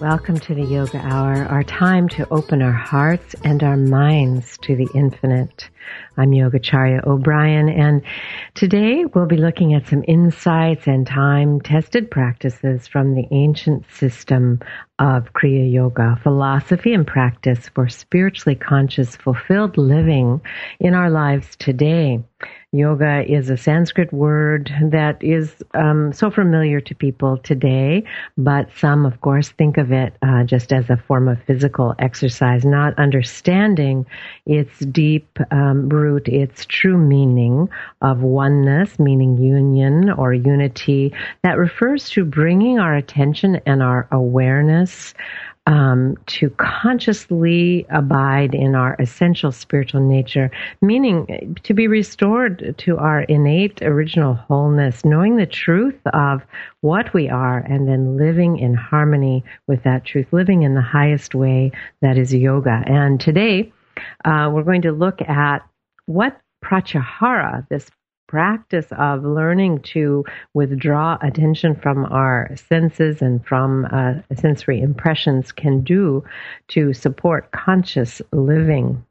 Welcome to the Yoga Hour, our time to open our hearts and our minds to the infinite. I'm Yogacharya O'Brien, and today we'll be looking at some insights and time tested practices from the ancient system of Kriya Yoga, philosophy and practice for spiritually conscious, fulfilled living in our lives today. Yoga is a Sanskrit word that is um, so familiar to people today, but some, of course, think of it uh, just as a form of physical exercise, not understanding its deep um, root, its true meaning of oneness, meaning union or unity, that refers to bringing our attention and our awareness um, to consciously abide in our essential spiritual nature, meaning to be restored to our innate original wholeness, knowing the truth of what we are, and then living in harmony with that truth, living in the highest way that is yoga. And today, uh, we're going to look at what pratyahara, this practice of learning to withdraw attention from our senses and from uh, sensory impressions can do to support conscious living.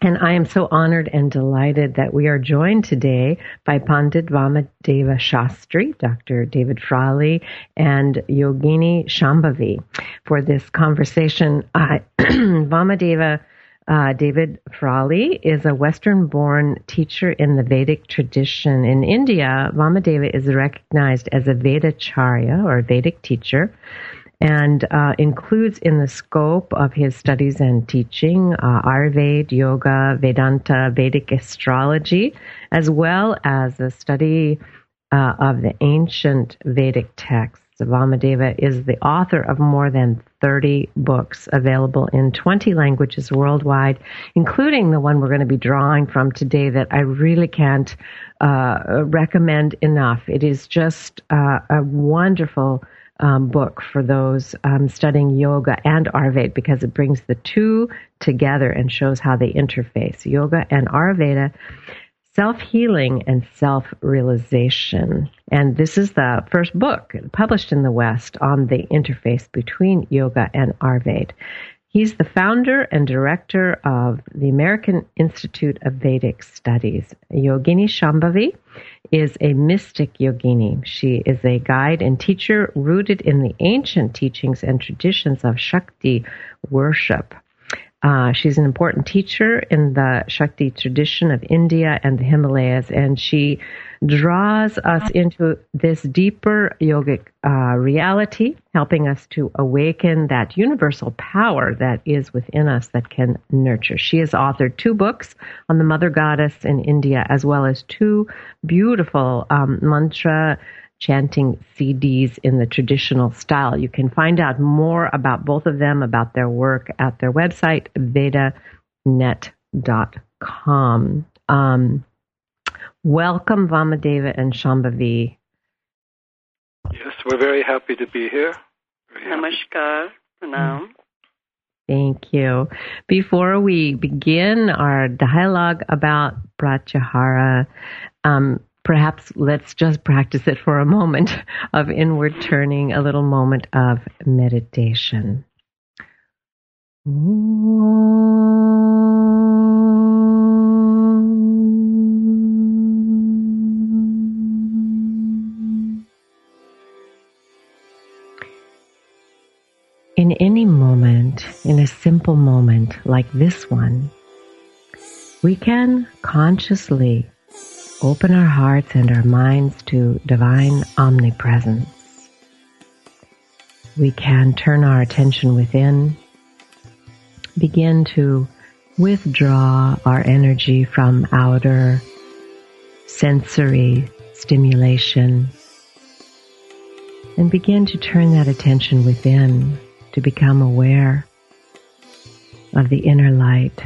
And I am so honored and delighted that we are joined today by Pandit Vamadeva Shastri, Dr. David Frawley, and Yogini Shambhavi for this conversation. Uh, Vamadeva uh, David Frawley is a Western born teacher in the Vedic tradition. In India, Vamadeva is recognized as a Vedacharya or Vedic teacher and uh, includes in the scope of his studies and teaching uh, Ayurveda, Yoga, Vedanta, Vedic astrology, as well as the study uh, of the ancient Vedic texts. Vamadeva is the author of more than 30 books available in 20 languages worldwide, including the one we're going to be drawing from today that I really can't uh, recommend enough. It is just uh, a wonderful um, book for those um, studying yoga and Ayurveda because it brings the two together and shows how they interface. Yoga and Ayurveda Self Healing and Self Realization. And this is the first book published in the West on the interface between yoga and Ayurveda. He's the founder and director of the American Institute of Vedic Studies. Yogini Shambhavi is a mystic yogini. She is a guide and teacher rooted in the ancient teachings and traditions of Shakti worship. Uh, she's an important teacher in the Shakti tradition of India and the Himalayas, and she draws us into this deeper yogic uh, reality, helping us to awaken that universal power that is within us that can nurture. She has authored two books on the Mother Goddess in India, as well as two beautiful um, mantra chanting CDs in the traditional style. You can find out more about both of them, about their work at their website, vedanet.com. Um, Welcome, Vamadeva and Shambhavi. Yes, we're very happy to be here. Namaskar. Pranam. Thank you. Before we begin our dialogue about Pratyahara, um, perhaps let's just practice it for a moment of inward turning, a little moment of meditation. in any moment, in a simple moment like this one, we can consciously open our hearts and our minds to divine omnipresence. We can turn our attention within, begin to withdraw our energy from outer sensory stimulation, and begin to turn that attention within to become aware of the inner light,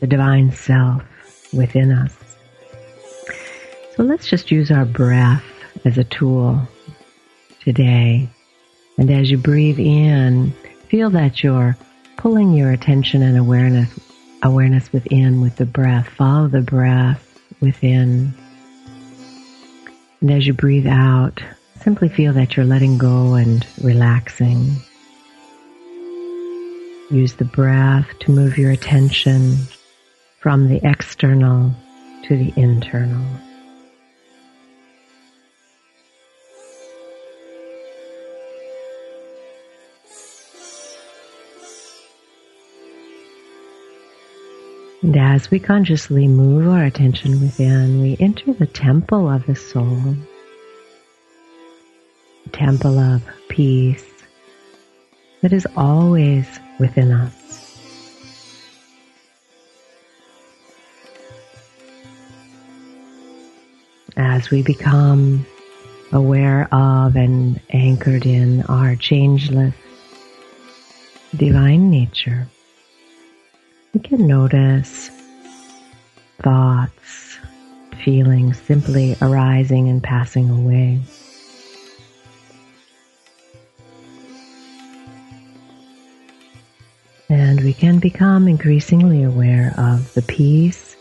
the divine self within us. So let's just use our breath as a tool today. And as you breathe in, feel that you're pulling your attention and awareness awareness within with the breath. Follow the breath within. And as you breathe out, simply feel that you're letting go and relaxing. Use the breath to move your attention from the external to the internal. And as we consciously move our attention within, we enter the temple of the soul, the temple of peace that is always within us. As we become aware of and anchored in our changeless divine nature, we can notice thoughts, feelings simply arising and passing away. And we can become increasingly aware of the peace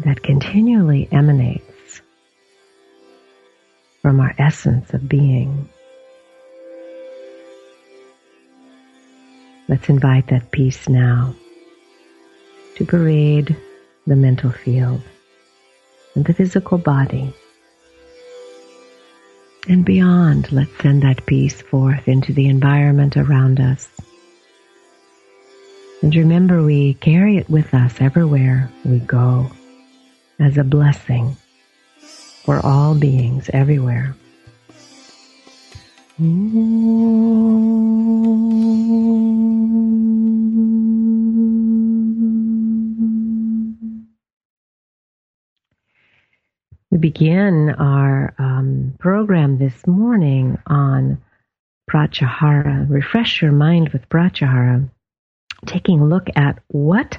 that continually emanates from our essence of being. Let's invite that peace now to parade the mental field and the physical body. And beyond, let's send that peace forth into the environment around us. And remember, we carry it with us everywhere we go as a blessing for all beings everywhere. We begin our um, program this morning on Pratyahara. Refresh your mind with Pratyahara taking a look at what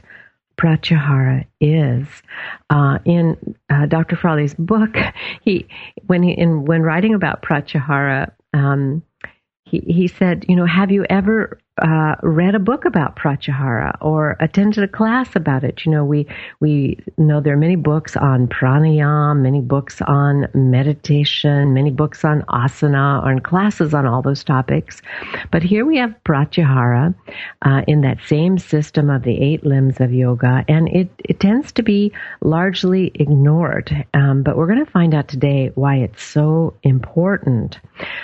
pratyahara is. Uh, in uh, Dr. Frawley's book, he when he in when writing about pratyahara, um, he he said, you know, have you ever uh, read a book about pratyahara or attended a class about it. You know, we we know there are many books on pranayama, many books on meditation, many books on asana, or classes on all those topics. But here we have pratyahara uh, in that same system of the eight limbs of yoga, and it it tends to be largely ignored. Um, but we're going to find out today why it's so important.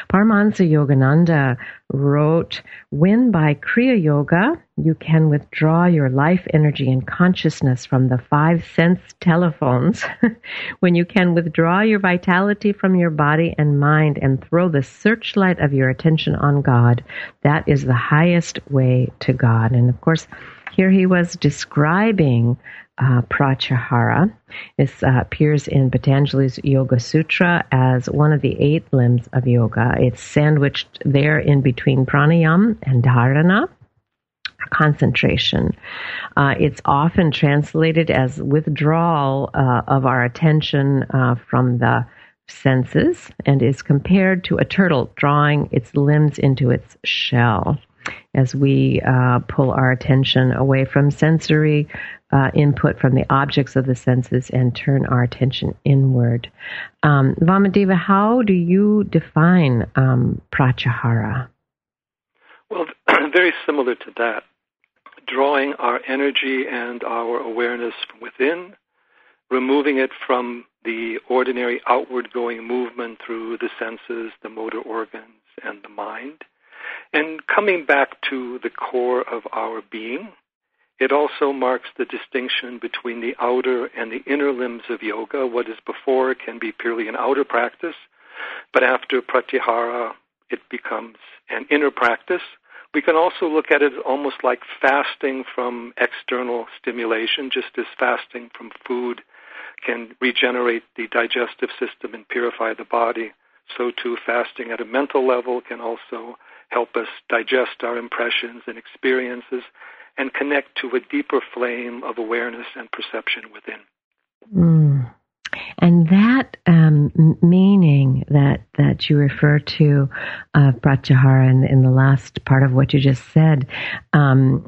Paramahansa Yogananda wrote, "When by by Kriya Yoga, you can withdraw your life energy and consciousness from the five sense telephones when you can withdraw your vitality from your body and mind and throw the searchlight of your attention on God. That is the highest way to God. And of course, here he was describing uh, pratyahara. This uh, appears in Patanjali's Yoga Sutra as one of the eight limbs of yoga. It's sandwiched there in between pranayama and dharana concentration. Uh, it's often translated as withdrawal uh, of our attention uh, from the senses and is compared to a turtle drawing its limbs into its shell as we uh, pull our attention away from sensory uh, input from the objects of the senses and turn our attention inward. Um, Vamadeva, how do you define um, pratyahara? Well, very similar to that. Drawing our energy and our awareness from within, removing it from the ordinary outward going movement through the senses, the motor organs, and the mind, and coming back to the core of our being, it also marks the distinction between the outer and the inner limbs of yoga. What is before can be purely an outer practice, but after pratyahara, it becomes an inner practice. We can also look at it almost like fasting from external stimulation, just as fasting from food can regenerate the digestive system and purify the body. So too, fasting at a mental level can also help us digest our impressions and experiences and connect to a deeper flame of awareness and perception within. Mm. And that um, meaning that, that you refer to uh, pratyahara in, in the last part of what you just said, um,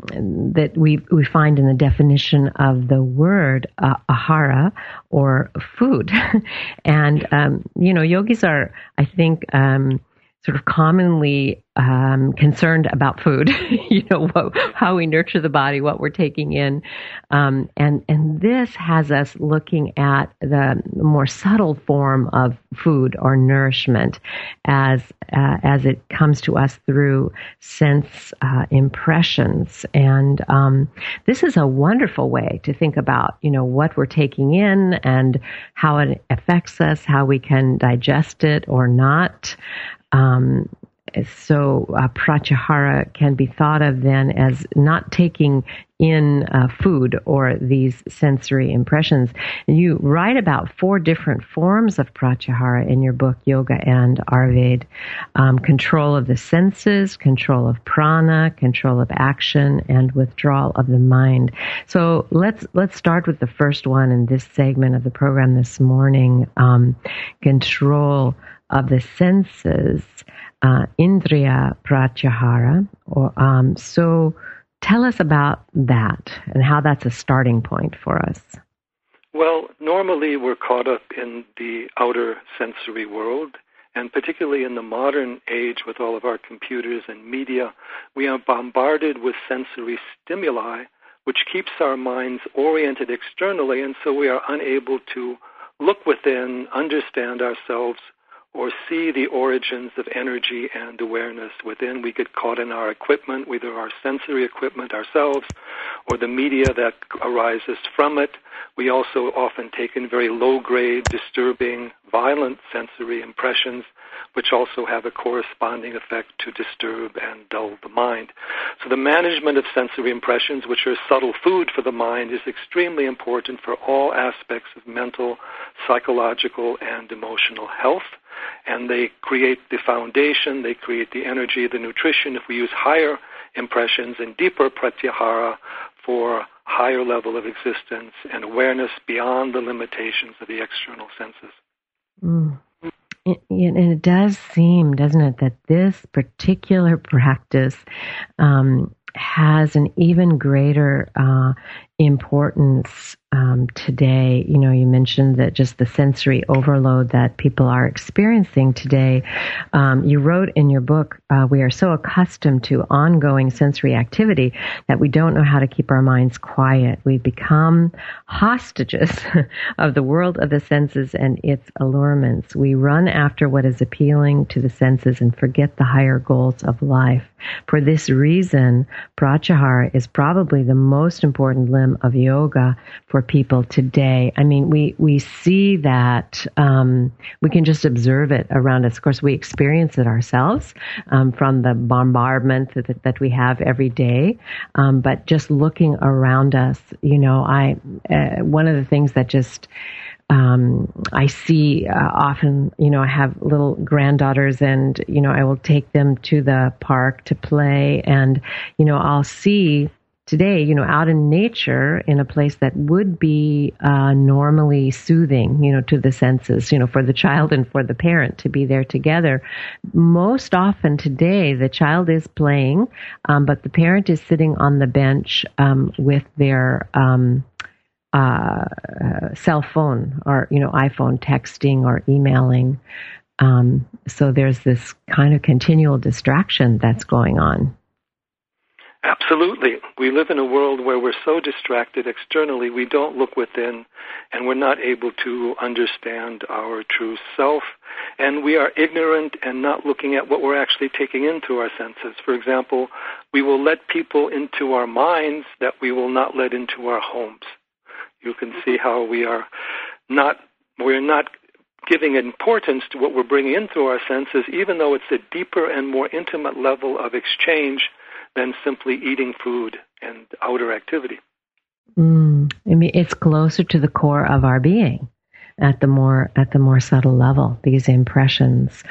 that we we find in the definition of the word uh, ahara or food, and um, you know yogis are I think um, sort of commonly um, concerned about food, you know, what, how we nurture the body, what we're taking in, um, and and this has us looking at the more subtle form of food or nourishment as uh, as it comes to us through sense uh, impressions, and um, this is a wonderful way to think about, you know, what we're taking in and how it affects us, how we can digest it or not. Um, so uh, pratyahara can be thought of then as not taking in uh, food or these sensory impressions. And you write about four different forms of pratyahara in your book, Yoga and Ayurveda. Um, control of the senses, control of prana, control of action, and withdrawal of the mind. So let's let's start with the first one in this segment of the program this morning. Um, control of the senses, uh, Indriya Pratyahara. Or, um, so tell us about that and how that's a starting point for us. Well, normally we're caught up in the outer sensory world, and particularly in the modern age with all of our computers and media, we are bombarded with sensory stimuli, which keeps our minds oriented externally, and so we are unable to look within, understand ourselves, or see the origins of energy and awareness within. We get caught in our equipment, whether our sensory equipment ourselves or the media that arises from it. We also often take in very low grade, disturbing, violent sensory impressions, which also have a corresponding effect to disturb and dull the mind. So the management of sensory impressions, which are subtle food for the mind, is extremely important for all aspects of mental, psychological, and emotional health and they create the foundation, they create the energy, the nutrition. If we use higher impressions and deeper pratyahara for higher level of existence and awareness beyond the limitations of the external senses. Mm. and it does seem, doesn't it, that this particular practice um, has an even greater uh, importance um, today. You know, you mentioned that just the sensory overload that people are experiencing today. Um, you wrote in your book, uh, we are so accustomed to ongoing sensory activity that we don't know how to keep our minds quiet. We become hostages of the world of the senses and its allurements. We run after what is appealing to the senses and forget the higher goals of life. For this reason, pratyahara is probably the most important limb of yoga for people today. I mean, we we see that um, we can just observe it around us. Of course, we experience it ourselves um, from the bombardment that, that we have every day. Um, but just looking around us, you know, I uh, one of the things that just um, I see uh, often, you know, I have little granddaughters and, you know, I will take them to the park to play and, you know, I'll see today, you know, out in nature in a place that would be uh, normally soothing, you know, to the senses, you know, for the child and for the parent to be there together. Most often today, the child is playing, um, but the parent is sitting on the bench um, with their um, uh, cell phone or, you know, iPhone texting or emailing. Um, so there's this kind of continual distraction that's going on. Absolutely. We live in a world where we're so distracted externally, we don't look within, and we're not able to understand our true self. And we are ignorant and not looking at what we're actually taking into our senses. For example, we will let people into our minds that we will not let into our homes. You can see how we are not, we're not giving importance to what we're bringing in through our senses, even though it's a deeper and more intimate level of exchange than simply eating food and outer activity. Mm, I mean, it's closer to the core of our being at the more at the more subtle level these impressions.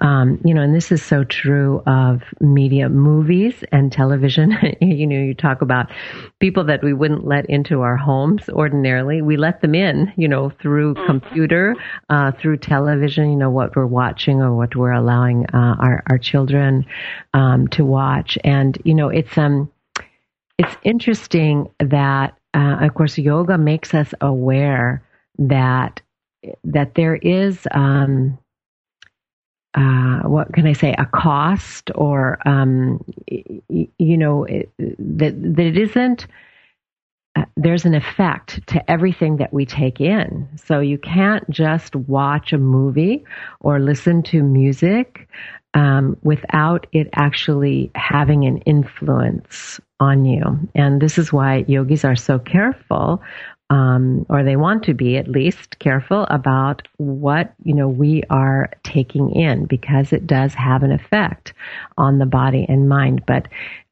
Um, you know and this is so true of media movies and television. You know you talk about people that we wouldn't let into our homes ordinarily. We let them in you know through mm-hmm. computer uh, through television you know what we're watching or what we're allowing uh, our, our children um, to watch. And you know it's um it's interesting that uh, of course yoga makes us aware that that there is um, uh, what can I say a cost or um, you know it, that that it isn't uh, there's an effect to everything that we take in. So you can't just watch a movie or listen to music um, without it actually having an influence on you. And this is why yogis are so careful um, or they want to be at least careful about what you know we are taking in because it does have an effect on the body and mind. But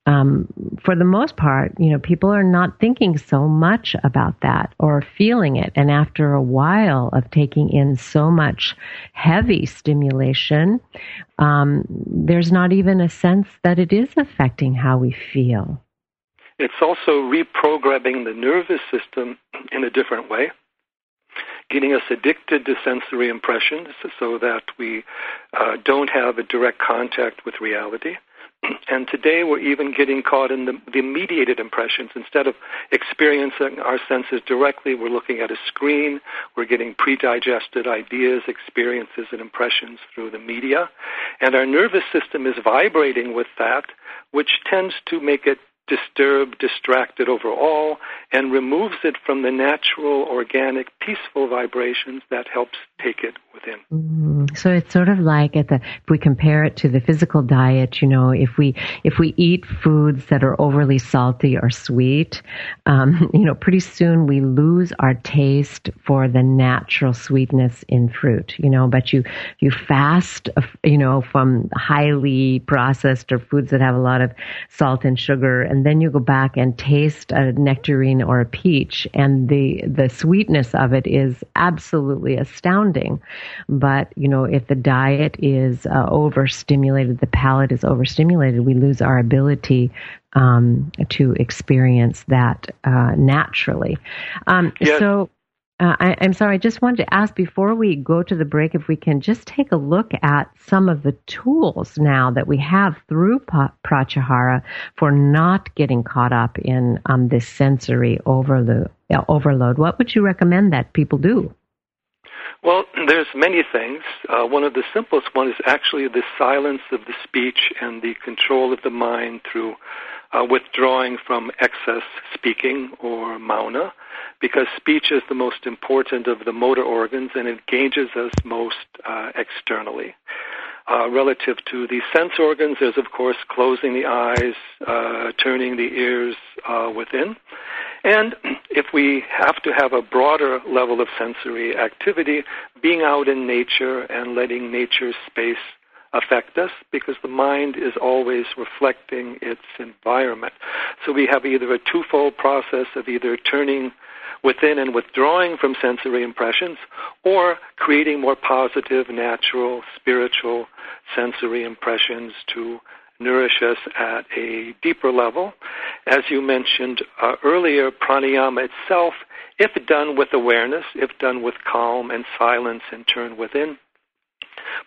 um, for the most part, you know, people are not thinking so much about that or feeling it. And after a while of taking in so much heavy stimulation, um, there's not even a sense that it is affecting how we feel. It's also reprogramming the nervous system in a different way, getting us addicted to sensory impressions so that we uh, don't have a direct contact with reality. And today we're even getting caught in the, the mediated impressions. Instead of experiencing our senses directly, we're looking at a screen. We're getting pre-digested ideas, experiences, and impressions through the media. And our nervous system is vibrating with that, which tends to make it disturbed, distracted overall, and removes it from the natural, organic, peaceful vibrations that helps take it within. Mm, so it's sort of like at the if we compare it to the physical diet, you know, if we if we eat foods that are overly salty or sweet, um, you know, pretty soon we lose our taste for the natural sweetness in fruit, you know. But you you fast, you know, from highly processed or foods that have a lot of salt and sugar, and then you go back and taste a nectarine or a peach, and the the sweetness of it is absolutely astounding but, you know, if the diet is uh, overstimulated, the palate is overstimulated, we lose our ability um, to experience that uh, naturally. Um, yes. So, Uh, I, am sorry, I just wanted to ask before we go to the break if we can just take a look at some of the tools now that we have through Pratyahara for not getting caught up in um, this sensory overload, uh, overload. What would you recommend that people do? Well, there's many things. Uh, one of the simplest one is actually the silence of the speech and the control of the mind through uh, withdrawing from excess speaking or mauna, because speech is the most important of the motor organs and engages us most uh, externally. Uh, relative to the sense organs, there's of course closing the eyes, uh, turning the ears uh, within. And if we have to have a broader level of sensory activity, being out in nature and letting nature's space affect us because the mind is always reflecting its environment. So we have either a twofold process of either turning within and withdrawing from sensory impressions or creating more positive, natural, spiritual sensory impressions to nourish us at a deeper level. As you mentioned uh, earlier, pranayama itself, if done with awareness, if done with calm and silence and turn within,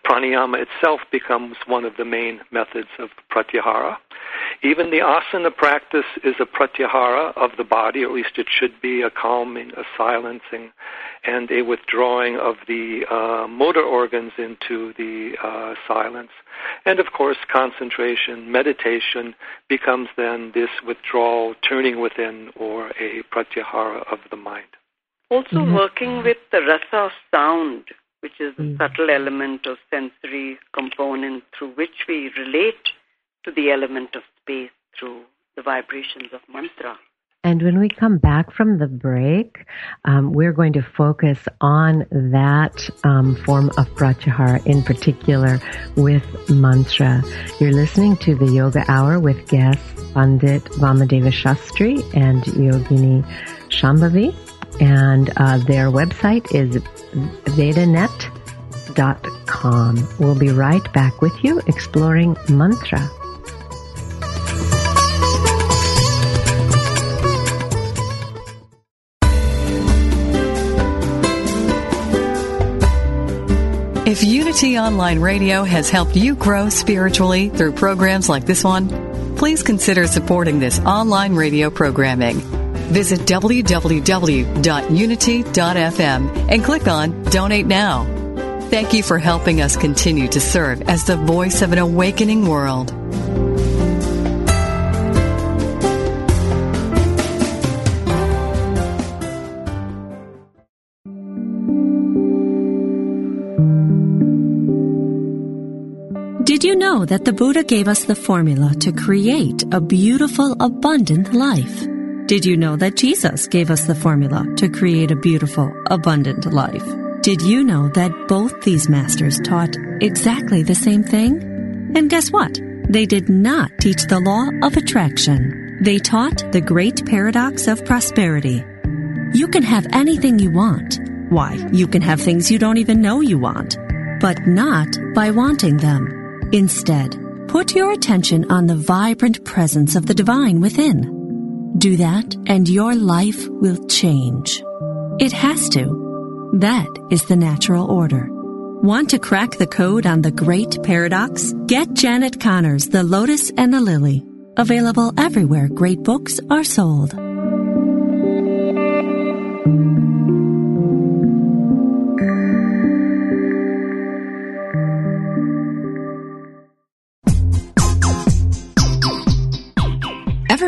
pranayama itself becomes one of the main methods of pratyahara. Even the asana practice is a pratyahara of the body, or at least it should be a calming, a silencing, and a withdrawing of the uh, motor organs into the uh, silence. And of course, concentration, meditation becomes then this withdrawal, turning within, or a pratyahara of the mind. Also, mm-hmm. working with the rasa of sound which is the mm. subtle element of sensory component through which we relate to the element of space through the vibrations of mantra. And when we come back from the break, um, we're going to focus on that um, form of pratyahara in particular with mantra. You're listening to the Yoga Hour with guests Pandit Vamadeva Shastri and Yogini Shambhavi. And uh, their website is vedanet.com. We'll be right back with you exploring mantra. If Unity Online Radio has helped you grow spiritually through programs like this one, please consider supporting this online radio programming Visit www.unity.fm and click on Donate Now. Thank you for helping us continue to serve as the voice of an awakening world. Did you know that the Buddha gave us the formula to create a beautiful, abundant life? Did you know that Jesus gave us the formula to create a beautiful, abundant life? Did you know that both these masters taught exactly the same thing? And guess what? They did not teach the law of attraction. They taught the great paradox of prosperity. You can have anything you want. Why, you can have things you don't even know you want, but not by wanting them. Instead, put your attention on the vibrant presence of the divine within. Do that and your life will change. It has to. That is the natural order. Want to crack the code on the great paradox? Get Janet Conner's The Lotus and the Lily. Available everywhere great books are sold.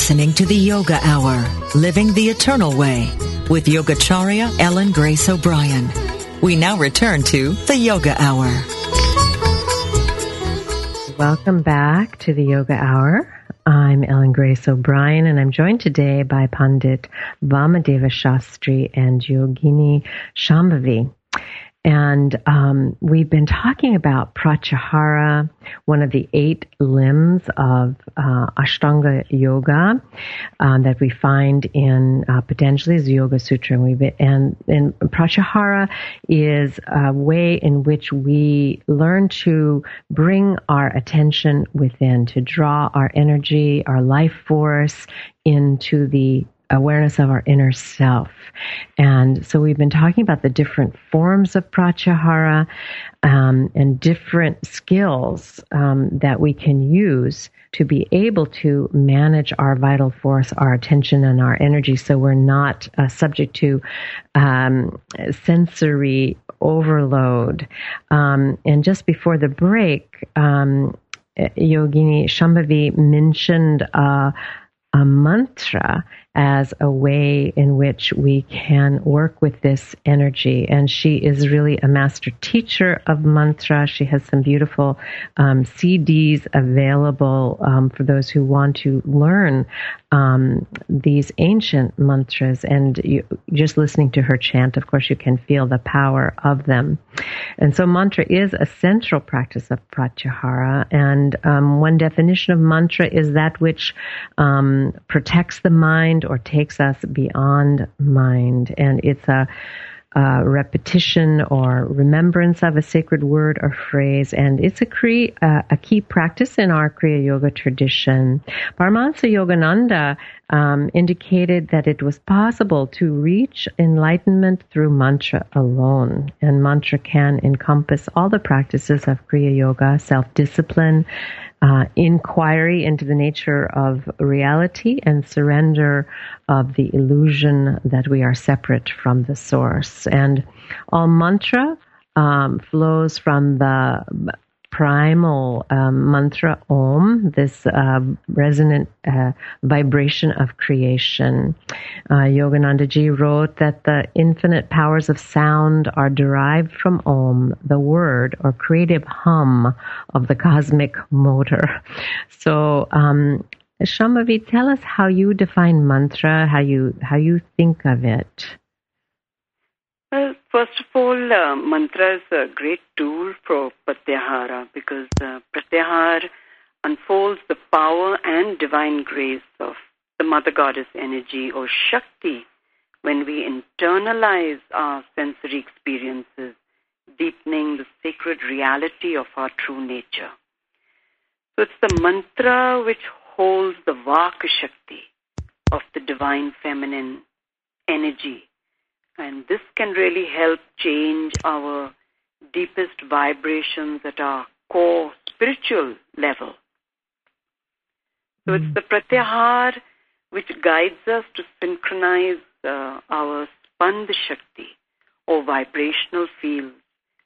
listening to the Yoga Hour, Living the Eternal Way, with Yogacharya Ellen Grace O'Brien. We now return to the Yoga Hour. Welcome back to the Yoga Hour. I'm Ellen Grace O'Brien, and I'm joined today by Pandit Vamadeva Shastri and Yogini Shambhavi. And um, we've been talking about pratyahara, one of the eight limbs of uh, Ashtanga Yoga um, that we find in uh, Patanjali's Yoga Sutra. And, we've, and, and pratyahara is a way in which we learn to bring our attention within, to draw our energy, our life force into the awareness of our inner self. And so we've been talking about the different forms of pratyahara um, and different skills um, that we can use to be able to manage our vital force, our attention, and our energy so we're not uh, subject to um, sensory overload. Um, and just before the break, um, Yogini Shambhavi mentioned uh, a mantra as a way in which we can work with this energy. And she is really a master teacher of mantra. She has some beautiful um, CDs available um, for those who want to learn um, these ancient mantras. And you, just listening to her chant, of course, you can feel the power of them. And so, mantra is a central practice of pratyahara. And um, one definition of mantra is that which um, protects the mind or takes us beyond mind. And it's a repetition or remembrance of a sacred word or phrase, and it's a, uh, a key practice in our Kriya Yoga tradition. Paramahansa Yogananda um, indicated that it was possible to reach enlightenment through mantra alone, and mantra can encompass all the practices of Kriya Yoga, self-discipline, uh, inquiry into the nature of reality and surrender of the illusion that we are separate from the source. And all mantra um, flows from the primal um, mantra Om, this uh, resonant uh, vibration of creation. Uh, Yoganandaji wrote that the infinite powers of sound are derived from Om, the word or creative hum of the cosmic motor. So, um, Shambhavi, tell us how you define mantra, how you how you think of it. First of all, uh, mantra is a great tool for pratyahara because uh, pratyahara unfolds the power and divine grace of the Mother Goddess energy or Shakti when we internalize our sensory experiences, deepening the sacred reality of our true nature. So it's the mantra which holds the Vak Shakti of the divine feminine energy and this can really help change our deepest vibrations at our core spiritual level. So it's the pratyahar which guides us to synchronize uh, our spanda shakti or vibrational fields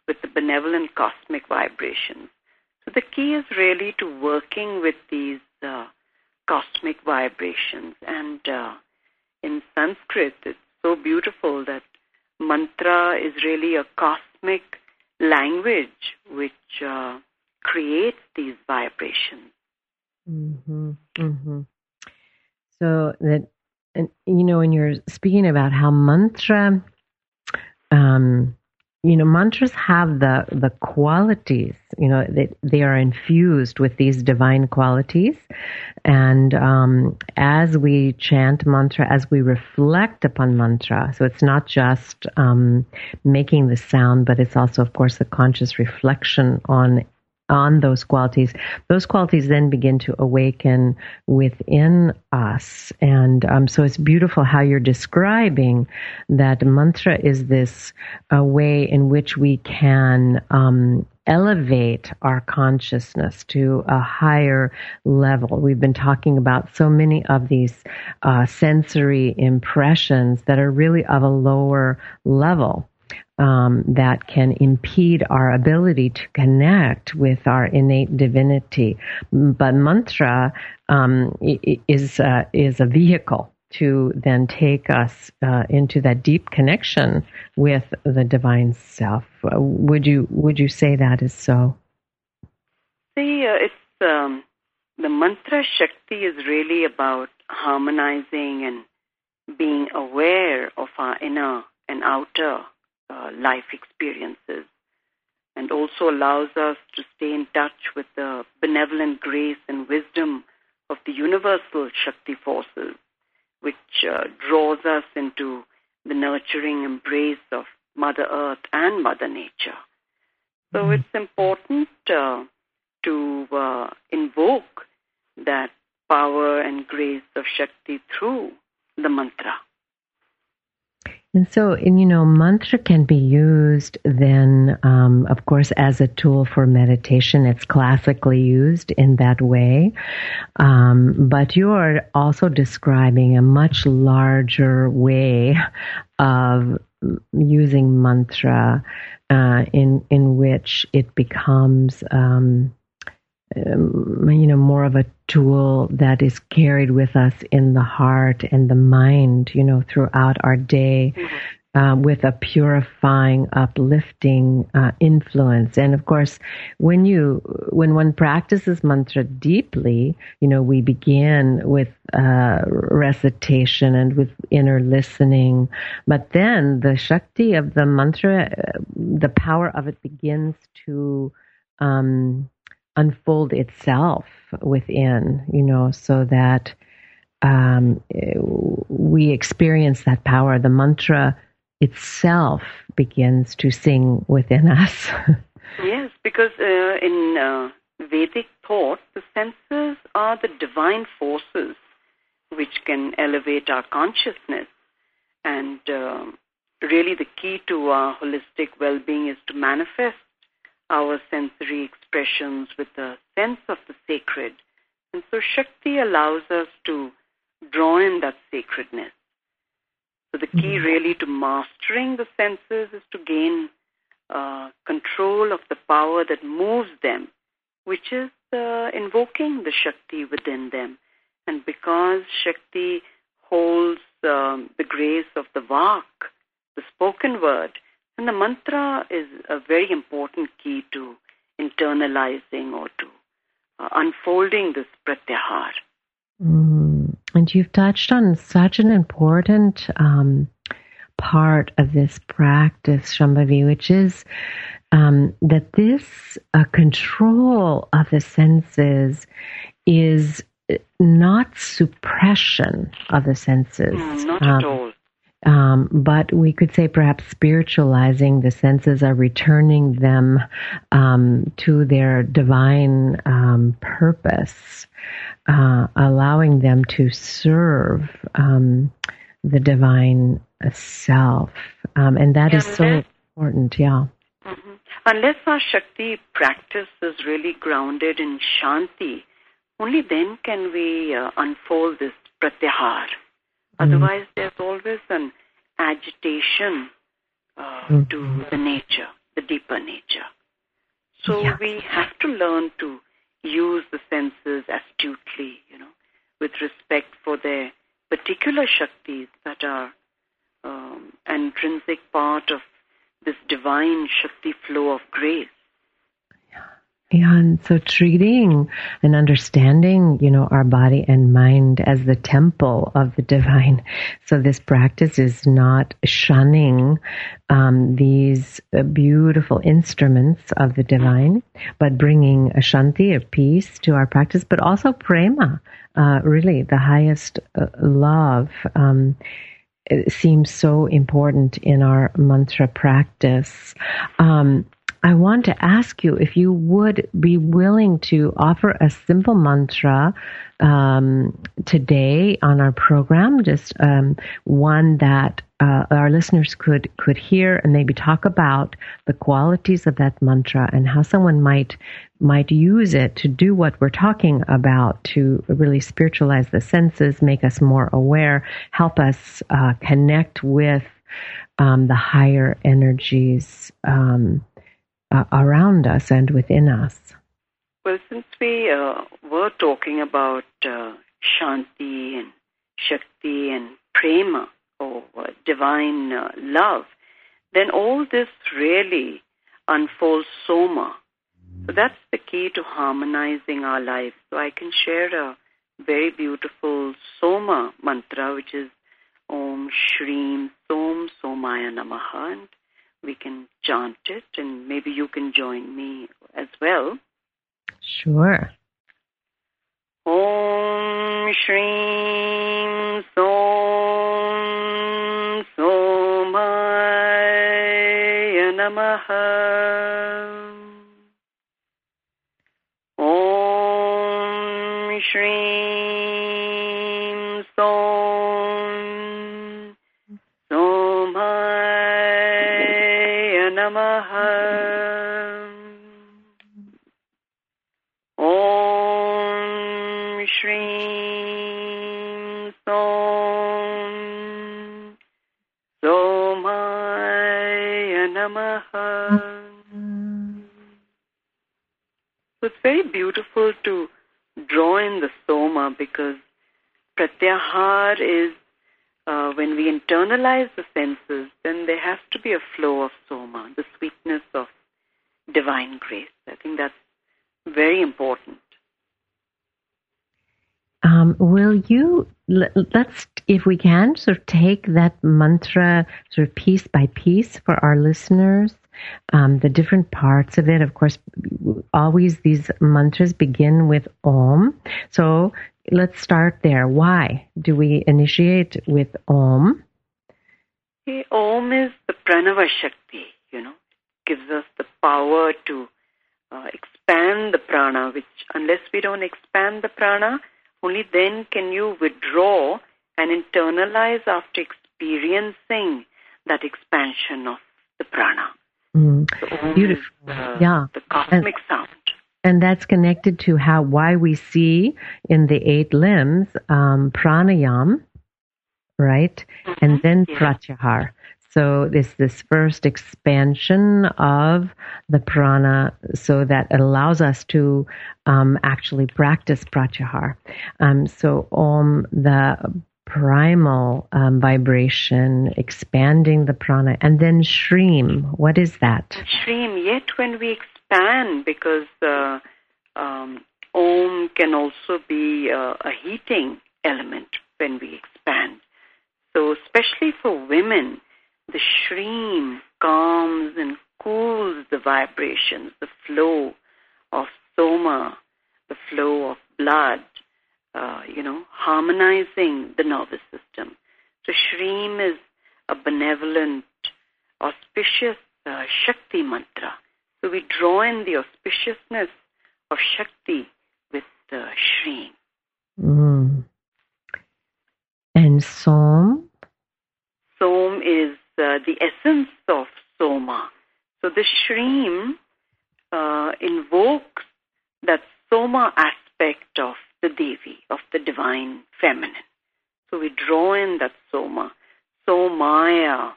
with the benevolent cosmic vibrations. So the key is really to working with these uh, cosmic vibrations. And uh, in Sanskrit, it's so beautiful that mantra is really a cosmic language which uh, creates these vibrations. Mm-hmm. Mm-hmm. So that, and you know, when you're speaking about how mantra um, you know, mantras have the the qualities. You know, they they are infused with these divine qualities, and um, as we chant mantra, as we reflect upon mantra, so it's not just um, making the sound, but it's also, of course, a conscious reflection on on those qualities, those qualities then begin to awaken within us. And um, so it's beautiful how you're describing that mantra is this uh, way in which we can um, elevate our consciousness to a higher level. We've been talking about so many of these uh, sensory impressions that are really of a lower level um, that can impede our ability to connect with our innate divinity. But mantra um, is uh, is a vehicle to then take us uh, into that deep connection with the divine self. Would you would you say that is so? See, uh, it's um, the mantra Shakti is really about harmonizing and being aware of our inner and outer uh, life experiences and also allows us to stay in touch with the benevolent grace and wisdom of the universal Shakti forces, which uh, draws us into the nurturing embrace of Mother Earth and Mother Nature. So mm-hmm. it's important uh, to uh, invoke that power and grace of Shakti through the mantra. And so, and you know, mantra can be used then, um, of course, as a tool for meditation. It's classically used in that way. Um, but you are also describing a much larger way of using mantra uh, in in which it becomes um, um, you know, more of a tool that is carried with us in the heart and the mind, you know, throughout our day. Mm-hmm. Um, with a purifying, uplifting uh, influence. And of course, when you when one practices mantra deeply, you know we begin with uh, recitation and with inner listening, but then the shakti of the mantra, uh, the power of it begins to um, unfold itself within, you know, so that um, we experience that power. The mantra itself begins to sing within us. yes, because uh, in uh, Vedic thought, the senses are the divine forces which can elevate our consciousness. And uh, really, the key to our holistic well being is to manifest our sensory expressions with the sense of the sacred. And so Shakti allows us to draw in that sacredness. So the key mm-hmm. really to mastering the senses is to gain uh, control of the power that moves them, which is uh, invoking the Shakti within them. And because Shakti holds um, the grace of the Vak, the spoken word, and the mantra is a very important key to internalizing or to uh, unfolding this pratyahar. Mm. And you've touched on such an important um, part of this practice, Shambhavi, which is um, that this uh, control of the senses is not suppression of the senses. Mm, not um, at all. Um, but we could say perhaps spiritualizing the senses are returning them um, to their divine um, purpose, uh, allowing them to serve um, the divine self. Um, and that is so important, yeah. Mm-hmm. Unless our Shakti practice is really grounded in Shanti, only then can we uh, unfold this pratyahar. Mm-hmm. Otherwise, there's always an agitation uh, mm-hmm. to the nature, the deeper nature. So yeah. we have to learn to use the senses astutely, you know, with respect for their particular shaktis that are um, an intrinsic part of this divine shakti flow of grace. And so treating and understanding, you know, our body and mind as the temple of the divine. So this practice is not shunning um, these uh, beautiful instruments of the divine, but bringing a shanti, a peace to our practice, but also prema, uh, really the highest uh, love. Um, seems so important in our mantra practice. Um, I want to ask you if you would be willing to offer a simple mantra um, today on our program, just um, one that uh, our listeners could could hear and maybe talk about the qualities of that mantra and how someone might might use it to do what we're talking about to really spiritualize the senses, make us more aware, help us uh, connect with um, the higher energies. Um, uh, around us and within us. Well, since we uh, were talking about uh, Shanti and Shakti and Prema, or uh, divine uh, love, then all this really unfolds Soma So that's the key to harmonizing our lives. So I can share a very beautiful Soma mantra, which is Om Shreem Som Somaya Namaha. And we can chant it, and maybe you can join me as well. Sure. Om Shreem Som Somaya Namaha. Beautiful to draw in the Soma because Pratyahar is uh, when we internalize the senses, then there has to be a flow of Soma, the sweetness of divine grace. I think that's very important. Um, will you let, us if we can sort of take that mantra sort of piece by piece for our listeners um, the different parts of it of course always these mantras begin with om. So let's start there. Why do we initiate with om? The om is the pranava shakti you know. Gives us the power to uh, expand the prana which unless we don't expand the prana only then can you withdraw and internalize after experiencing that expansion of the prana. Mm. Beautiful. The, yeah. The cosmic and, sound. And that's connected to how why we see in the eight limbs um, pranayam, right? Mm-hmm. And then yeah. pratyahar. So this this first expansion of the prana, so that it allows us to um, actually practice pratyahar. Um, so om the primal um, vibration, expanding the prana, and then shreem. What is that? Shreem. Yet when we expand, because uh, um, om can also be uh, a heating element when we expand. So especially for women the shreem calms and cools the vibrations, the flow of soma, the flow of blood, uh, you know, harmonizing the nervous system. So shreem is a benevolent, auspicious uh, Shakti mantra. So we draw in the auspiciousness of Shakti with the shreem. Mm. And Som? Som is uh, the essence of Soma. So the Shreem uh, invokes that Soma aspect of the Devi, of the divine feminine. So we draw in that Soma. Somaya,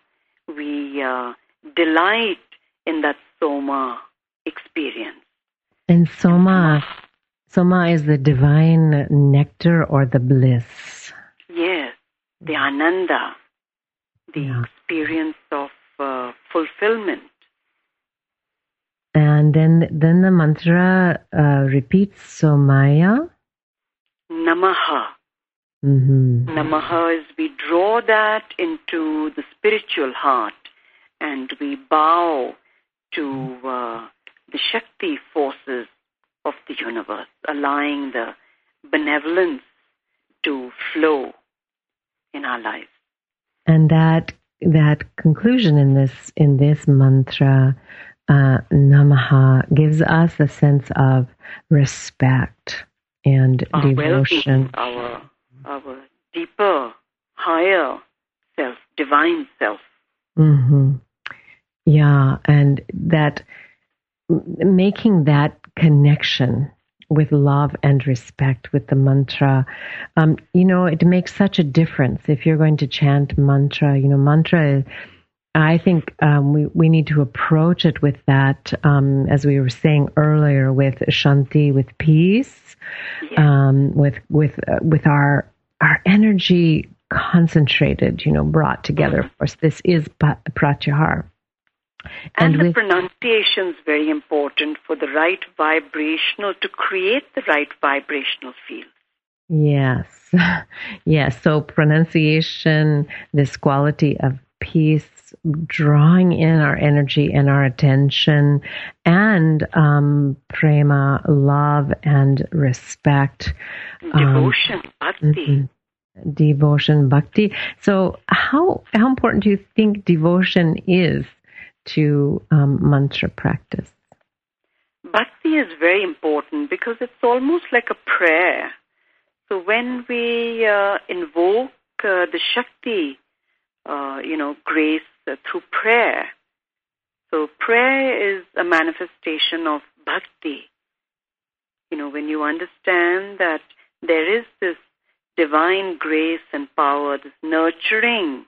we uh, delight in that Soma experience. And Soma, Soma is the divine nectar or the bliss. Yes, the Ananda, the yeah. experience of uh, fulfillment. And then, then the mantra uh, repeats Somaya. Namaha. Mm-hmm. Namaha is we draw that into the spiritual heart and we bow to uh, the Shakti forces of the universe, allowing the benevolence to flow in our lives and that that conclusion in this in this mantra uh, namaha gives us a sense of respect and our devotion our our deeper higher self divine self mm-hmm. yeah and that making that connection with love and respect with the mantra. Um, you know, it makes such a difference if you're going to chant mantra. You know, mantra is, I think um, we, we need to approach it with that, um, as we were saying earlier, with shanti, with peace, yeah. Um, with with uh, with our our energy concentrated, you know, brought together. Mm-hmm. Of course, this is pratyahar. And, and the pronunciation is very important for the right vibrational, to create the right vibrational field. Yes. Yes. So pronunciation, this quality of peace, drawing in our energy and our attention, and um, prema, love and respect. Devotion, um, bhakti. Mm-hmm. Devotion, bhakti. So, how how important do you think devotion is to um, mantra practice? Bhakti is very important because it's almost like a prayer. So when we uh, invoke uh, the Shakti, uh, you know, grace through prayer, so prayer is a manifestation of Bhakti. You know, when you understand that there is this divine grace and power, this nurturing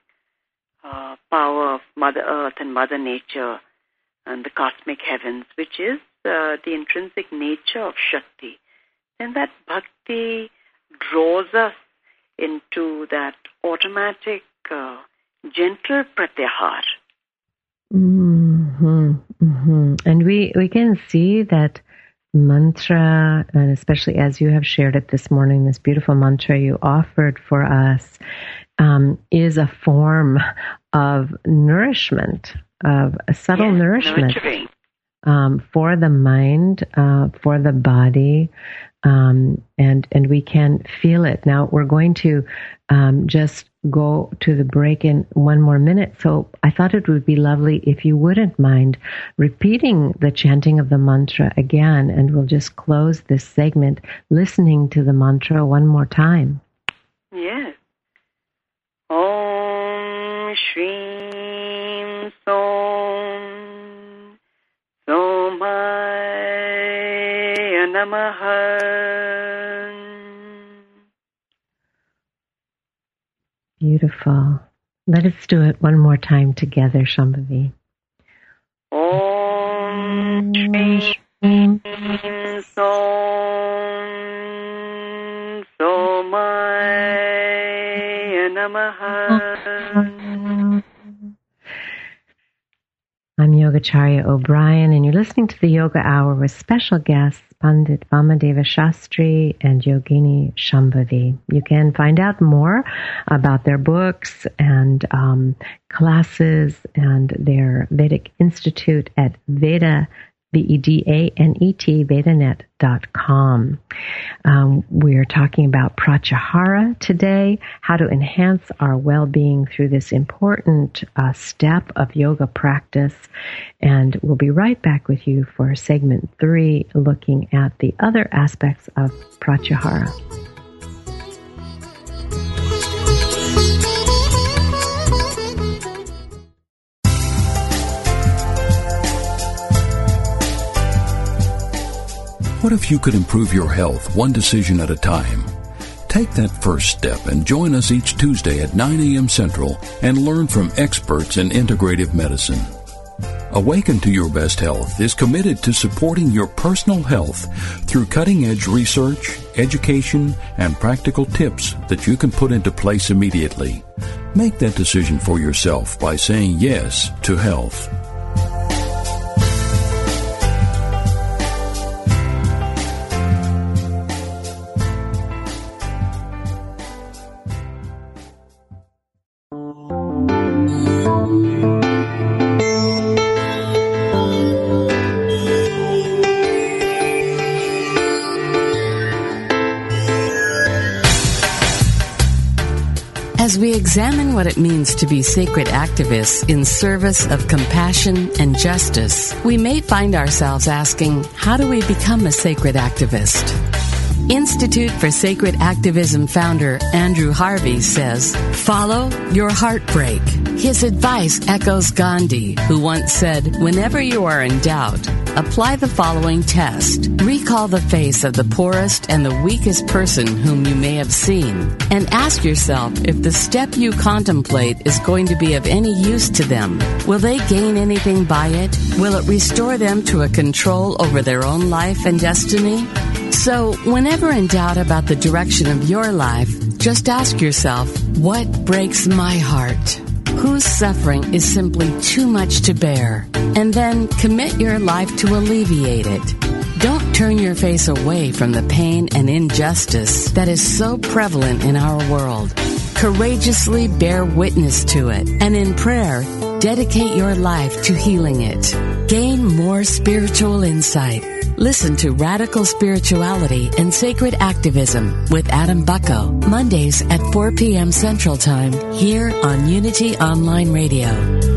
uh, power of Mother Earth and Mother Nature and the cosmic heavens, which is uh, the intrinsic nature of Shakti, then that bhakti draws us into that automatic, uh, gentle pratyahar. Mm-hmm, mm-hmm. And we, we can see that mantra, and especially as you have shared it this morning, this beautiful mantra you offered for us, um, is a form of nourishment, of a subtle yes, nourishment um, for the mind, uh, for the body, um, and and we can feel it. Now we're going to um, just go to the break in one more minute. So I thought it would be lovely if you wouldn't mind repeating the chanting of the mantra again, and we'll just close this segment listening to the mantra one more time. Yes. Om Somaya Namaha. Beautiful. Let us do it one more time together, Shambhavi. Om Shreem Som Namaha. Yogacharya O'Brien, and you're listening to the Yoga Hour with special guests Pandit Vamadeva Shastri and Yogini Shambhavi. You can find out more about their books and um, classes and their Vedic Institute at Veda V-E-D-A-N-E-T, vedanet.com. Um, we're talking about pratyahara today, how to enhance our well-being through this important uh, step of yoga practice. And we'll be right back with you for segment three, looking at the other aspects of pratyahara. What if you could improve your health one decision at a time? Take that first step and join us each Tuesday at 9 a.m. Central and learn from experts in integrative medicine. Awaken to Your Best Health is committed to supporting your personal health through cutting edge research, education, and practical tips that you can put into place immediately. Make that decision for yourself by saying yes to health. What it means to be sacred activists in service of compassion and justice, we may find ourselves asking, how do we become a sacred activist? Institute for Sacred Activism founder Andrew Harvey says, follow your heartbreak. His advice echoes Gandhi, who once said, whenever you are in doubt, apply the following test. Recall the face of the poorest and the weakest person whom you may have seen, and ask yourself if the step you contemplate is going to be of any use to them. Will they gain anything by it? Will it restore them to a control over their own life and destiny? So, whenever in doubt about the direction of your life, just ask yourself, what breaks my heart? Whose suffering is simply too much to bear, and then commit your life to alleviate it. Don't turn your face away from the pain and injustice that is so prevalent in our world. Courageously bear witness to it, and in prayer, dedicate your life to healing it. Gain more spiritual insight Listen to Radical Spirituality and Sacred Activism with Adam Bucko, Mondays at 4 p.m. Central Time, here on Unity Online Radio.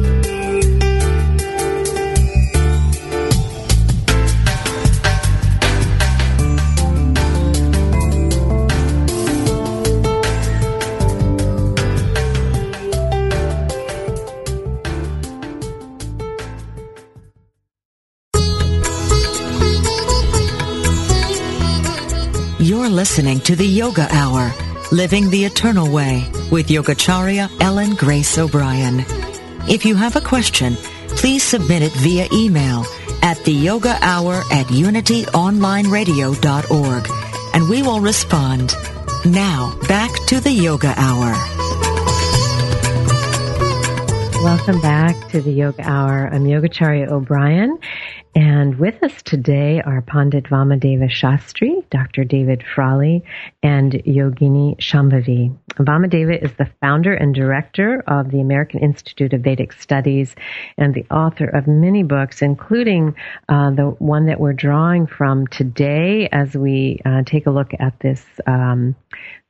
Listening to the Yoga Hour, Living the Eternal Way with Yogacharya Ellen Grace O'Brien. If you have a question, please submit it via email at the yoga hour at unityonlineradio.org and we will respond. Now, back to the Yoga Hour. Welcome back to the Yoga Hour. I'm Yogacharya O'Brien, and with us today are Pandit Vamadeva Shastri, Dr. David Frawley, and Yogini Shambhavi. Vamadeva is the founder and director of the American Institute of Vedic Studies and the author of many books, including uh, the one that we're drawing from today as we uh, take a look at this um,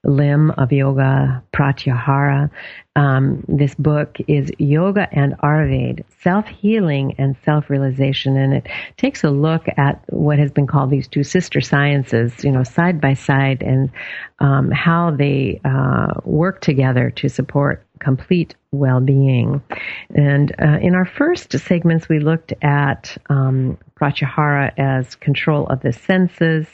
limb of yoga, pratyahara. Um, this book is Yoga and Ayurveda, Self-Healing and Self-Realization, and it takes a look at what has been called these two sister sciences, you know, side by side, and um, how they uh, work together to support complete well-being. And uh, in our first segments, we looked at um, pratyahara as control of the senses,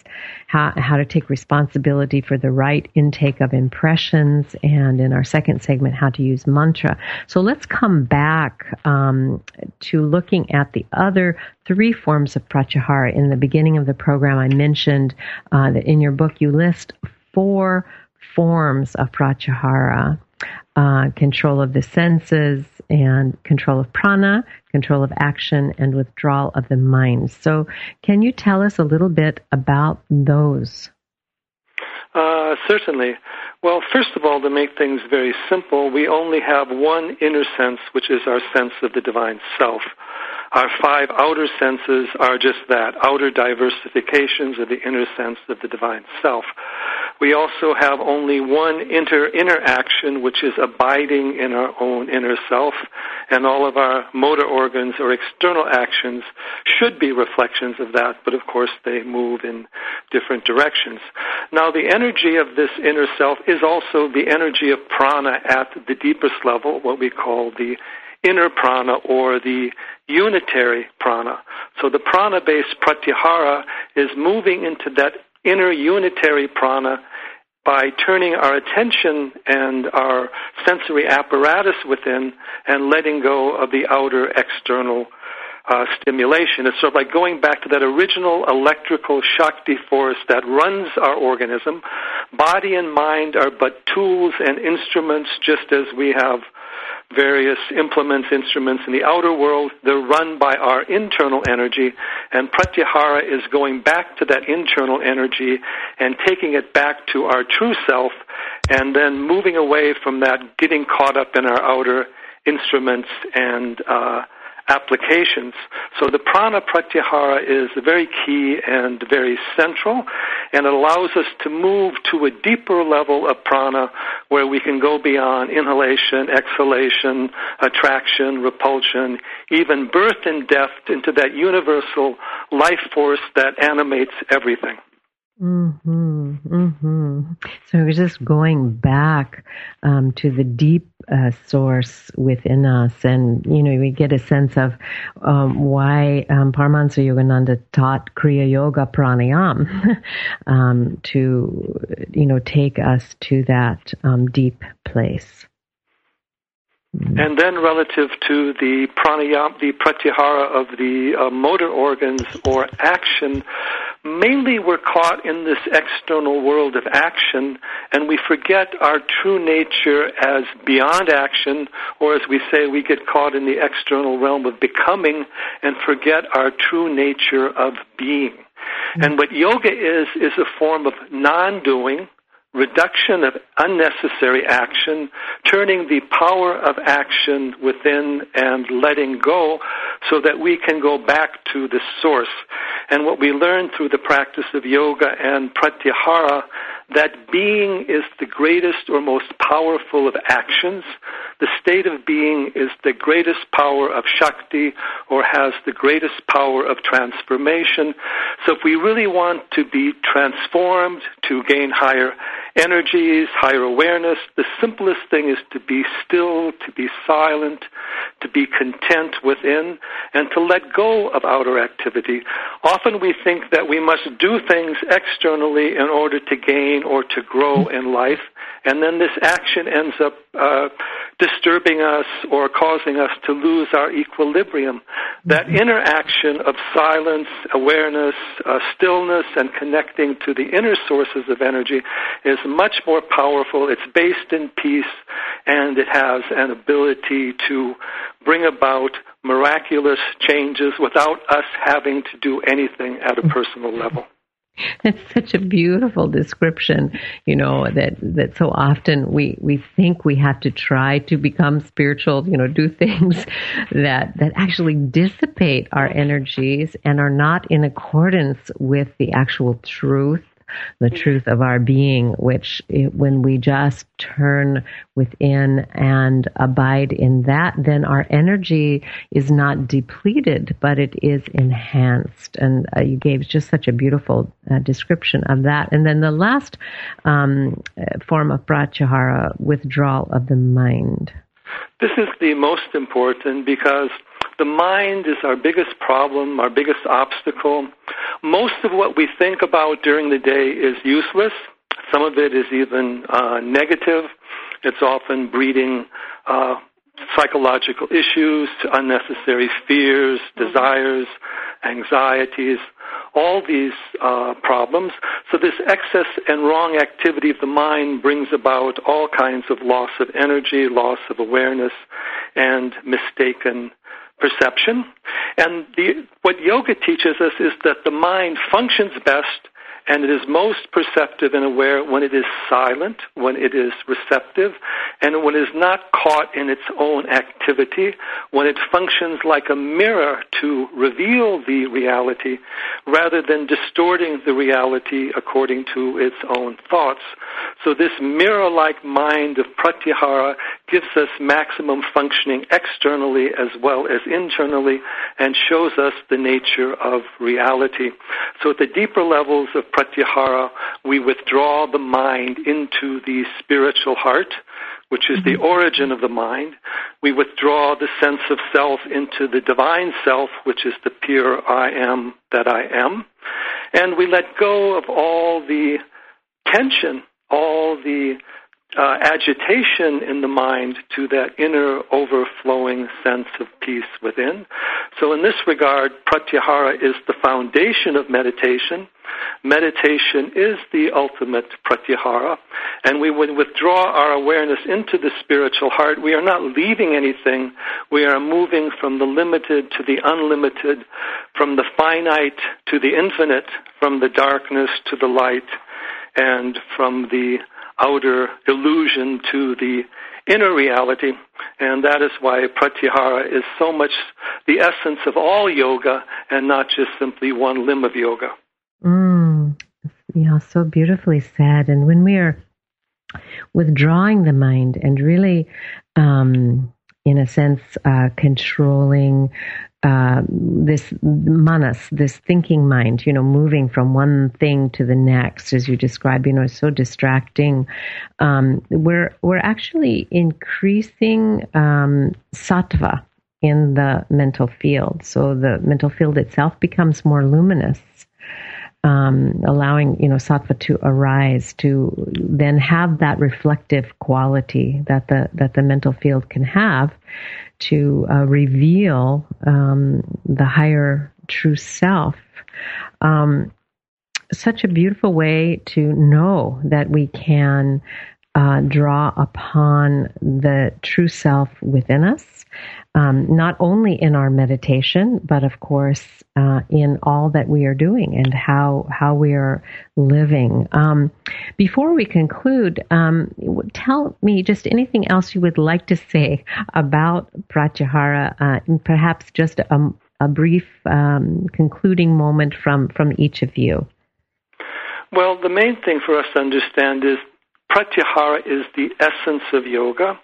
how, how to take responsibility for the right intake of impressions, and in our second segment, how to use mantra. So let's come back um, to looking at the other three forms of pratyahara. In the beginning of the program, I mentioned uh, that in your book you list four forms of pratyahara uh, control of the senses and control of prana, control of action, and withdrawal of the mind. So, can you tell us a little bit about those? Uh, certainly. Well, first of all, to make things very simple, we only have one inner sense, which is our sense of the divine self. Our five outer senses are just that, outer diversifications of the inner sense of the divine self. We also have only one inter interaction, which is abiding in our own inner self, and all of our motor organs or external actions should be reflections of that, but of course they move in different directions. Now, the energy of this inner self is also the energy of prana at the deepest level, what we call the inner prana or the unitary prana. So the prana based pratyahara is moving into that inner unitary prana by turning our attention and our sensory apparatus within and letting go of the outer external uh, stimulation. It's sort of like going back to that original electrical Shakti force that runs our organism. Body and mind are but tools and instruments just as we have various implements, instruments in the outer world. They're run by our internal energy, and pratyahara is going back to that internal energy and taking it back to our true self, and then moving away from that, getting caught up in our outer instruments and uh, applications. So the prana pratyahara is very key and very central, and it allows us to move to a deeper level of prana where we can go beyond inhalation, exhalation, attraction, repulsion, even birth and death into that universal life force that animates everything. Mm-hmm, mm-hmm. So we're just going back um, to the deep source within us, and you know we get a sense of um, why um, Paramahansa Yogananda taught Kriya Yoga Pranayam um, to you know take us to that um, deep place. Mm-hmm. And then relative to the pranayama, the pratyahara of the uh, motor organs or action, mainly we're caught in this external world of action and we forget our true nature as beyond action, or as we say, we get caught in the external realm of becoming and forget our true nature of being. Mm-hmm. And what yoga is, is a form of non doing reduction of unnecessary action, turning the power of action within and letting go so that we can go back to the source. And what we learn through the practice of yoga and pratyahara that being is the greatest or most powerful of actions. The state of being is the greatest power of Shakti or has the greatest power of transformation. So if we really want to be transformed, to gain higher energies, higher awareness, the simplest thing is to be still, to be silent, to be content within, and to let go of outer activity. Often we think that we must do things externally in order to gain or to grow in life, and then this action ends up uh, disturbing us or causing us to lose our equilibrium. That mm-hmm. interaction of silence, awareness, uh, stillness, and connecting to the inner sources of energy is much more powerful. It's based in peace, and it has an ability to bring about miraculous changes without us having to do anything at a personal level. It's such a beautiful description, you know, that, that so often we, we think we have to try to become spiritual, you know, do things that, that actually dissipate our energies and are not in accordance with the actual truth the truth of our being, which it, when we just turn within and abide in that, then our energy is not depleted, but it is enhanced. And uh, you gave just such a beautiful uh, description of that. And then the last um, form of pratyahara, withdrawal of the mind. This is the most important because the mind is our biggest problem, our biggest obstacle. Most of what we think about during the day is useless. Some of it is even uh, negative. It's often breeding uh, psychological issues, unnecessary fears, desires, anxieties, all these uh, problems. So, this excess and wrong activity of the mind brings about all kinds of loss of energy, loss of awareness, and mistaken perception. And the, what yoga teaches us is that the mind functions best and it is most perceptive and aware when it is silent, when it is receptive, and when it is not caught in its own activity, when it functions like a mirror to reveal the reality rather than distorting the reality according to its own thoughts. So this mirror-like mind of pratyahara gives us maximum functioning externally as well as internally and shows us the nature of reality. So at the deeper levels of pratyahara, we withdraw the mind into the spiritual heart, which is the mm-hmm. origin of the mind. We withdraw the sense of self into the divine self, which is the pure I am that I am. And we let go of all the tension, all the uh, agitation in the mind to that inner overflowing sense of peace within. So, in this regard, pratyahara is the foundation of meditation. Meditation is the ultimate pratyahara. And we would withdraw our awareness into the spiritual heart. We are not leaving anything. We are moving from the limited to the unlimited, from the finite to the infinite, from the darkness to the light, and from the outer illusion to the inner reality. And that is why pratyahara is so much the essence of all yoga and not just simply one limb of yoga. Mm, yeah, so beautifully said. And when we are withdrawing the mind and really, um, in a sense, uh, controlling uh, this manas, this thinking mind, you know, moving from one thing to the next, as you describe, you know, is so distracting. Um, we're we're actually increasing um, sattva in the mental field, so the mental field itself becomes more luminous. Um, allowing you know sattva to arise to then have that reflective quality that the that the mental field can have to uh, reveal um, the higher true self. Um, such a beautiful way to know that we can uh, draw upon the true self within us, um, not only in our meditation, but of course uh, in all that we are doing and how how we are living. Um, before we conclude, um, tell me just anything else you would like to say about Pratyahara, uh, perhaps just a, a brief um, concluding moment from from each of you. Well, the main thing for us to understand is Pratyahara is the essence of yoga.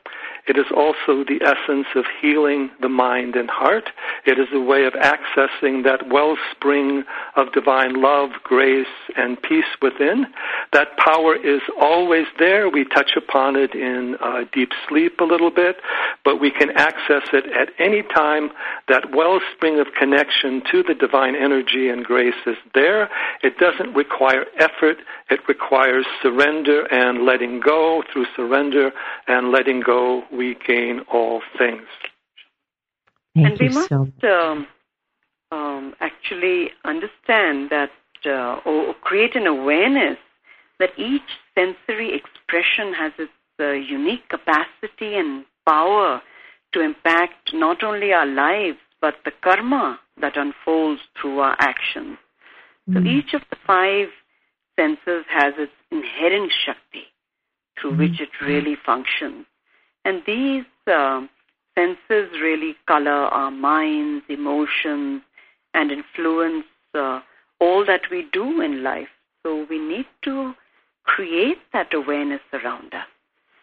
It is also the essence of healing the mind and heart. It is a way of accessing that wellspring of divine love, grace, and peace within. That power is always there. We touch upon it in uh, deep sleep a little bit, but we can access it at any time. That wellspring of connection to the divine energy and grace is there. It doesn't require effort. It requires surrender and letting go. Through surrender and letting go, we gain all things. Thank and we must so um, um, actually understand that uh, or create an awareness that each sensory expression has its uh, unique capacity and power to impact not only our lives but the karma that unfolds through our actions. So Mm. each of the five senses has its inherent shakti through Mm. which it really functions. And these um, senses really color our minds, emotions, and influence uh, all that we do in life. So we need to create that awareness around us.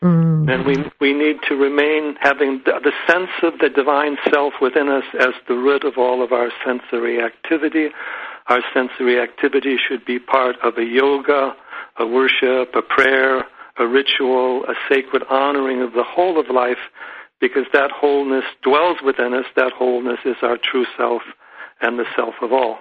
Mm. And we, we need to remain having the, the sense of the divine self within us as the root of all of our sensory activity. Our sensory activity should be part of a yoga, a worship, a prayer, a ritual, a sacred honoring of the whole of life, because that wholeness dwells within us. That wholeness is our true self and the self of all.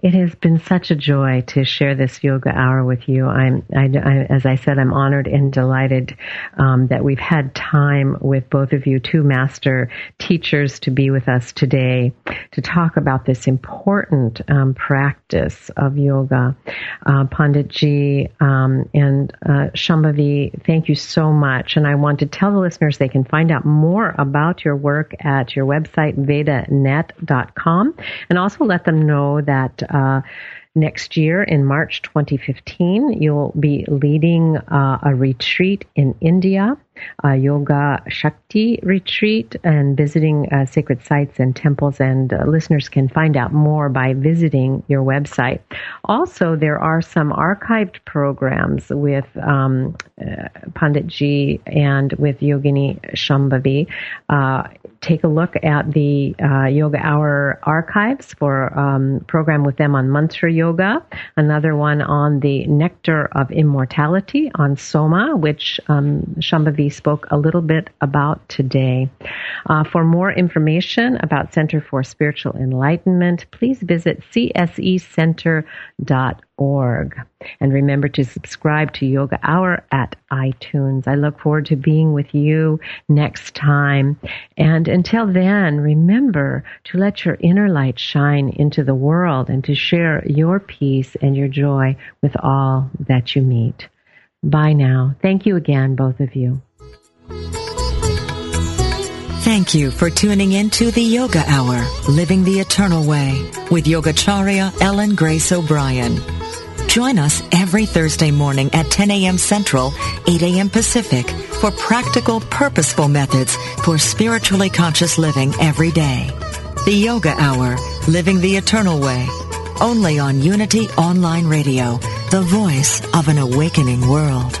It has been such a joy to share this yoga hour with you. I'm, I, I, as I said, I'm honored and delighted um, that we've had time with both of you, two master teachers, to be with us today to talk about this important um, practice of yoga. Uh, Panditji um, and uh, Shambhavi, thank you so much. And I want to tell the listeners they can find out more about your work at your website, vedanet.com, and also let them know that uh, next year in March 2015, you'll be leading uh, a retreat in India, a Yoga Shakti retreat, and visiting uh, sacred sites and temples. And uh, listeners can find out more by visiting your website. Also, there are some archived programs with um, uh, Panditji and with Yogini Shambhavi. Uh, take a look at the uh, Yoga Hour archives for um, program with them on mantra yoga, another one on the nectar of immortality on Soma, which um, Shambhavi spoke a little bit about today. Uh, for more information about Center for Spiritual Enlightenment, please visit csecenter.org. And remember to subscribe to Yoga Hour at iTunes. I look forward to being with you next time. And until then, remember to let your inner light shine into the world and to share your peace and your joy with all that you meet. Bye now. Thank you again, both of you. Thank you for tuning in to the Yoga Hour, Living the Eternal Way, with Yogacharya Ellen Grace O'Brien. Join us every Thursday morning at 10 a.m. Central, 8 a.m. Pacific for practical, purposeful methods for spiritually conscious living every day. The Yoga Hour, Living the Eternal Way, only on Unity Online Radio, the voice of an awakening world.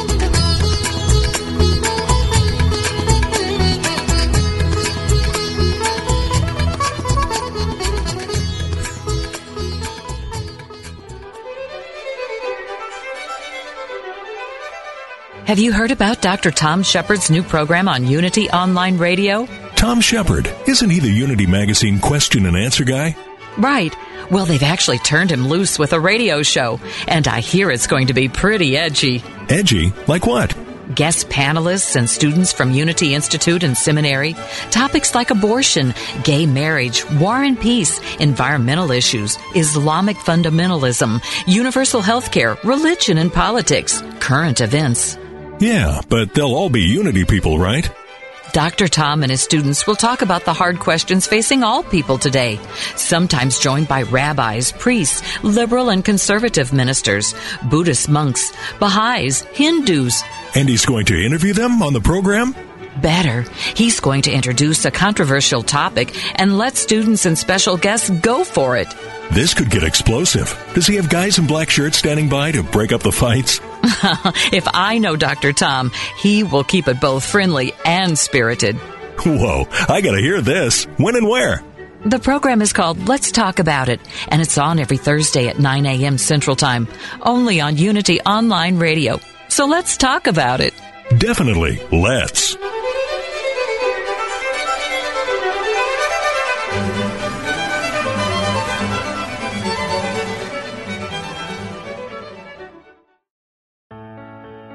Have you heard about Dr. Tom Shepherd's new program on Unity Online Radio? Tom Shepard, isn't he the Unity Magazine question and answer guy? Right. Well, they've actually turned him loose with a radio show, and I hear it's going to be pretty edgy. Edgy? Like what? Guest panelists and students from Unity Institute and Seminary. Topics like abortion, gay marriage, war and peace, environmental issues, Islamic fundamentalism, universal health care, religion and politics, current events. Yeah, but they'll all be Unity people, right? Dr. Tom and his students will talk about the hard questions facing all people today, sometimes joined by rabbis, priests, liberal and conservative ministers, Buddhist monks, Baha'is, Hindus. And he's going to interview them on the program? Better, he's going to introduce a controversial topic and let students and special guests go for it. This could get explosive. Does he have guys in black shirts standing by to break up the fights? if I know Dr. Tom, he will keep it both friendly and spirited. Whoa, I gotta hear this. When and where? The program is called Let's Talk About It, and it's on every Thursday at 9 a.m. Central Time, only on Unity Online Radio. So let's talk about it. Definitely, let's.